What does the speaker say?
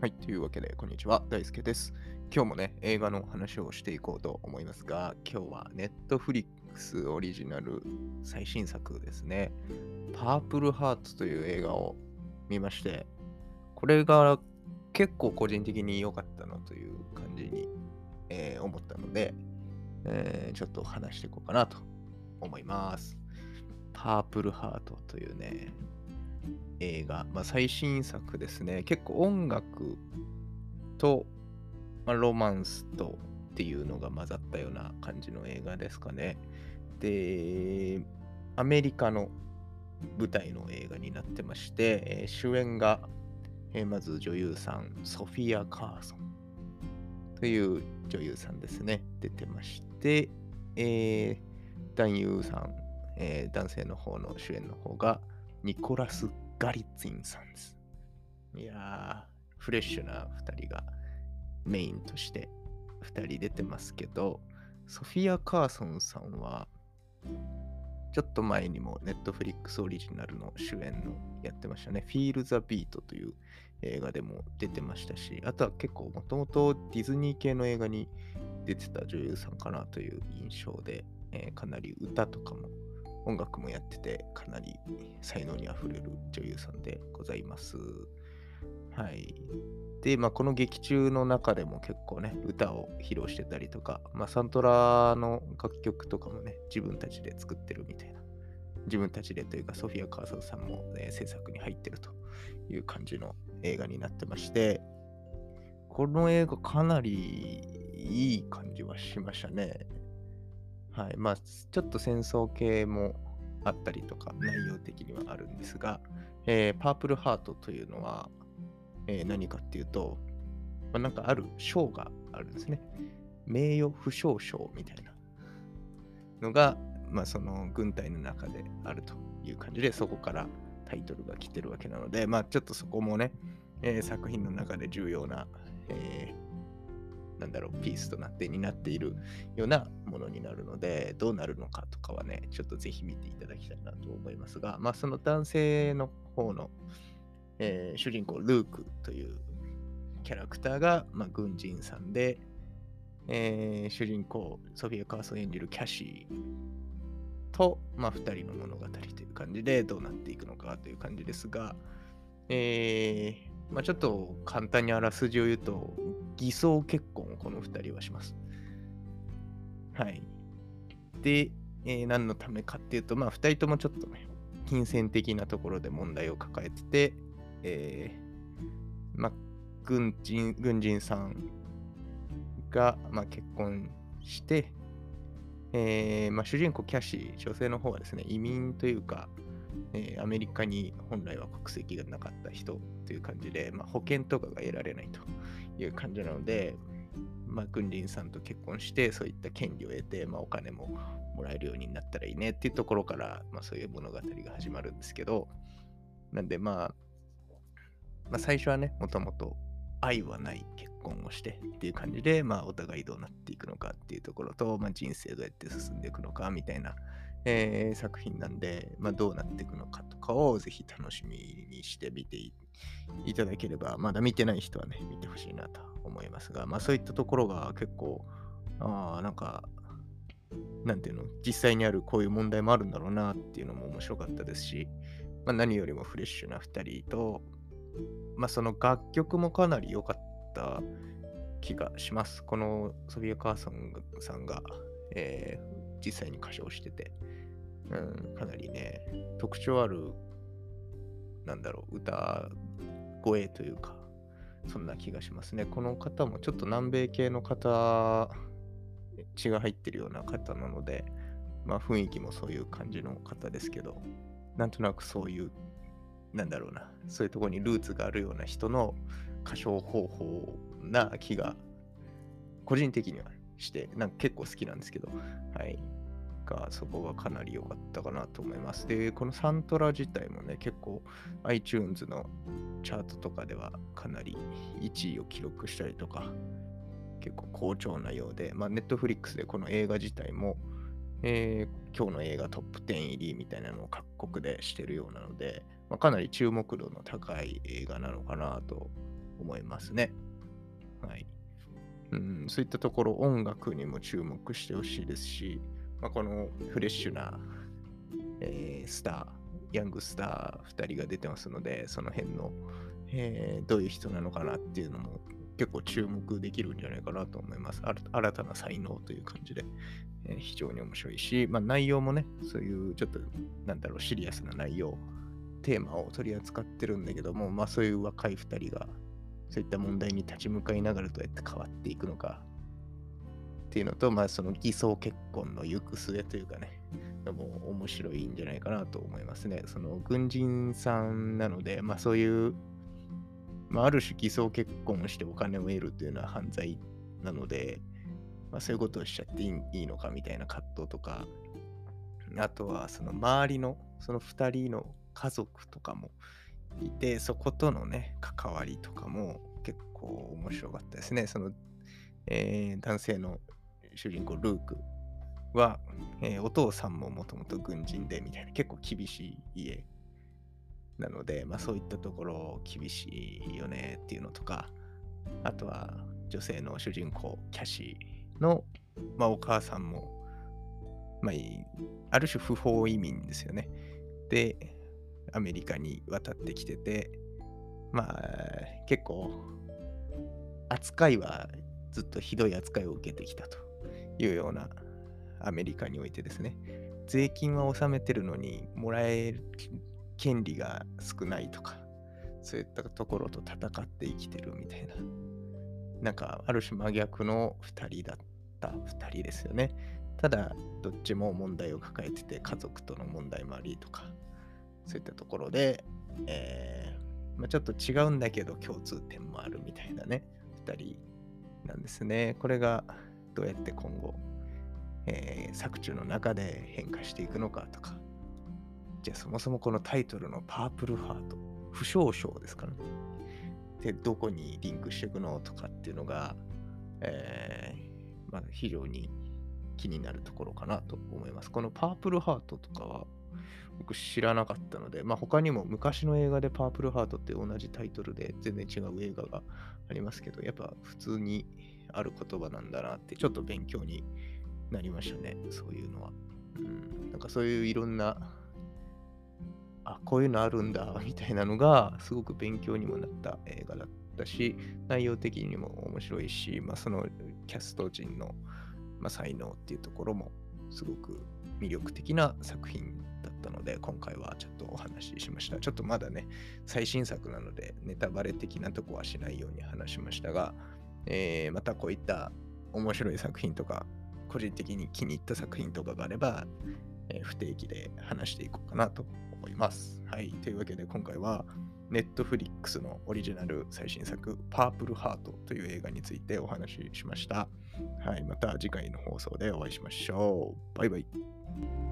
はい、というわけで、こんにちは、大輔です。今日もね、映画の話をしていこうと思いますが、今日は Netflix オリジナル最新作ですね、パープルハーツという映画を見まして、これが結構個人的に良かったなという感じに、えー、思ったので、えー、ちょっと話していこうかなと思います。パープルハートというね、映画、まあ、最新作ですね。結構音楽と、まあ、ロマンスとっていうのが混ざったような感じの映画ですかね。で、アメリカの舞台の映画になってまして、えー、主演が、えー、まず女優さん、ソフィア・カーソンという女優さんですね。出てまして、えー、男優さん、えー、男性の方の主演の方が、ニコラス・ガリツィンさんです。いやー、フレッシュな2人がメインとして2人出てますけど、ソフィア・カーソンさんは、ちょっと前にも Netflix オリジナルの主演のやってましたね。 Feel the Beat という映画でも出てましたし、あとは結構もともとディズニー系の映画に出てた女優さんかなという印象で、えー、かなり歌とかも音楽もやってて、かなり才能にあふれる女優さんでございます。はい。で、まあ、この劇中の中でも結構ね、歌を披露してたりとか、まあ、サントラの楽曲とかもね、自分たちで作ってるみたいな。自分たちでというか、ソフィア・カーソンさんも、ね、制作に入ってるという感じの映画になってまして、この映画かなりいい感じはしましたね。はい。まあ、ちょっと戦争系もあったりとか、内容的にはあるんですが、えー、パープルハートというのは、えー、何かっていうと、まあ、なんかある賞があるんですね。名誉負傷賞みたいなのが、まあ、その軍隊の中であるという感じで、そこからタイトルが来てるわけなので、まあ、ちょっとそこもね、えー、作品の中で重要な、えー、なんだろう、ピースとなって担っているようなものになるので、どうなるのかとかはね、ちょっとぜひ見ていただきたいなと思いますが、まあ、その男性の方の、えー、主人公、ルークというキャラクターが、まあ、軍人さんで、えー、主人公、ソフィア・カーソン演じるキャシーと、まあ、2人の物語という感じでどうなっていくのかという感じですが、えまあ、ちょっと簡単にあらすじを言うと、偽装結婚をこの2人はします。はい。で、えー、何のためかっていうと、まあ、2人ともちょっとね、金銭的なところで問題を抱えてて、えー、まあ、軍人、軍人さんが、まあ、結婚して、えー、まあ、主人公キャシー、女性の方はですね、移民というか、えー、アメリカに本来は国籍がなかった人という感じで、まあ、保険とかが得られないという感じなので、まあ、軍人さんと結婚して、そういった権利を得て、まあ、お金ももらえるようになったらいいねっていうところから、まあ、そういう物語が始まるんですけど、なんで、まあ、まあ、最初はね、もともと愛はない結婚をしてっていう感じで、まあ、お互いどうなっていくのかっていうところと、まあ、人生どうやって進んでいくのかみたいなえー、作品なんで、まあ、どうなっていくのかとかをぜひ楽しみにして見ていただければ、まだ見てない人はね、見てほしいなと思いますが、まあそういったところが結構、ああ、なんか、なんていうの、実際にあるこういう問題もあるんだろうなっていうのも面白かったですし、まあ、何よりもフレッシュな2人と、まあその楽曲もかなり良かった気がします。このソフィア・カーソンさんが、えー、実際に歌唱してて、うん、かなりね、特徴ある、なんだろう、歌声というか、そんな気がしますね。この方もちょっと南米系の方、血が入ってるような方なので、まあ雰囲気もそういう感じの方ですけど、なんとなくそういう、なんだろうな、そういうところにルーツがあるような人の歌唱方法な気が、個人的にはして、なんか結構好きなんですけど、はい。が、そこがかなり良かったかなと思います。で、このサントラ自体もね、結構 iTunes のチャートとかではかなり1位を記録したりとか、結構好調なようで、まあ、Netflix でこの映画自体も、えー、今日の映画トップ10入りみたいなのを各国でしてるようなので、まあ、かなり注目度の高い映画なのかなと思いますね。はい。うん、そういったところ、音楽にも注目してほしいですし、まあ、このフレッシュな、えー、スター、ヤングスター2人が出てますので、その辺の、えー、どういう人なのかなっていうのも結構注目できるんじゃないかなと思います。新たな才能という感じで、えー、非常に面白いし、まあ、内容もね、そういうちょっと、なんだろう、シリアスな内容、テーマを取り扱ってるんだけども、まあ、そういう若い2人がそういった問題に立ち向かいながらどうやって変わっていくのかっていうのと、まあ、その偽装結婚の行く末というかね、もう面白いんじゃないかなと思いますね。その軍人さんなので、まあそういう、まあある種偽装結婚をしてお金を得るというのは犯罪なので、まあそういうことをしちゃっていいのかみたいな葛藤とか、あとはその周りのその2人の家族とかもいて、そことのね、関わりとかも結構面白かったですね。その、えー、男性の主人公ルークは、えー、お父さんももともと軍人でみたいな結構厳しい家なので、まあ、そういったところ厳しいよねっていうのとかあとは女性の主人公キャシーの、まあ、お母さんも、まあ、ある種不法移民ですよねでアメリカに渡ってきててまあ結構扱いはずっとひどい扱いを受けてきたというようなアメリカにおいてですね、税金は納めてるのにもらえる権利が少ないとか、そういったところと戦って生きてるみたいな、なんかある種真逆の2人だった2人ですよね。ただ、どっちも問題を抱えてて、家族との問題もありとか、そういったところで、えーまあ、ちょっと違うんだけど共通点もあるみたいなね、2人なんですね。これがどうやって今後、えー、作中の中で変化していくのかとか、じゃあそもそもこのタイトルのパープルハート、不詳章ですからね。で、どこにリンクしていくのとかっていうのが、えー、まあ、非常に気になるところかなと思います。このパープルハートとかは僕知らなかったので、まあ、他にも昔の映画でパープルハートって同じタイトルで全然違う映画がありますけど、やっぱ普通にある言葉なんだなってちょっと勉強になりましたねそういうのは、うん、なんかそういういろんなあこういうのあるんだみたいなのがすごく勉強にもなった映画だったし内容的にも面白いし、まあ、そのキャスト陣の、まあ、才能っていうところもすごく魅力的な作品ので今回はちょっとお話ししましたちょっとまだね最新作なのでネタバレ的なとこはしないように話しましたがえー、またこういった面白い作品とか、個人的に気に入った作品とかがあれば、えー、不定期で話していこうかなと思います。はい。というわけで今回は、ネットフリックスのオリジナル最新作、パープルハートという映画についてお話ししました。はい。また次回の放送でお会いしましょう。バイバイ。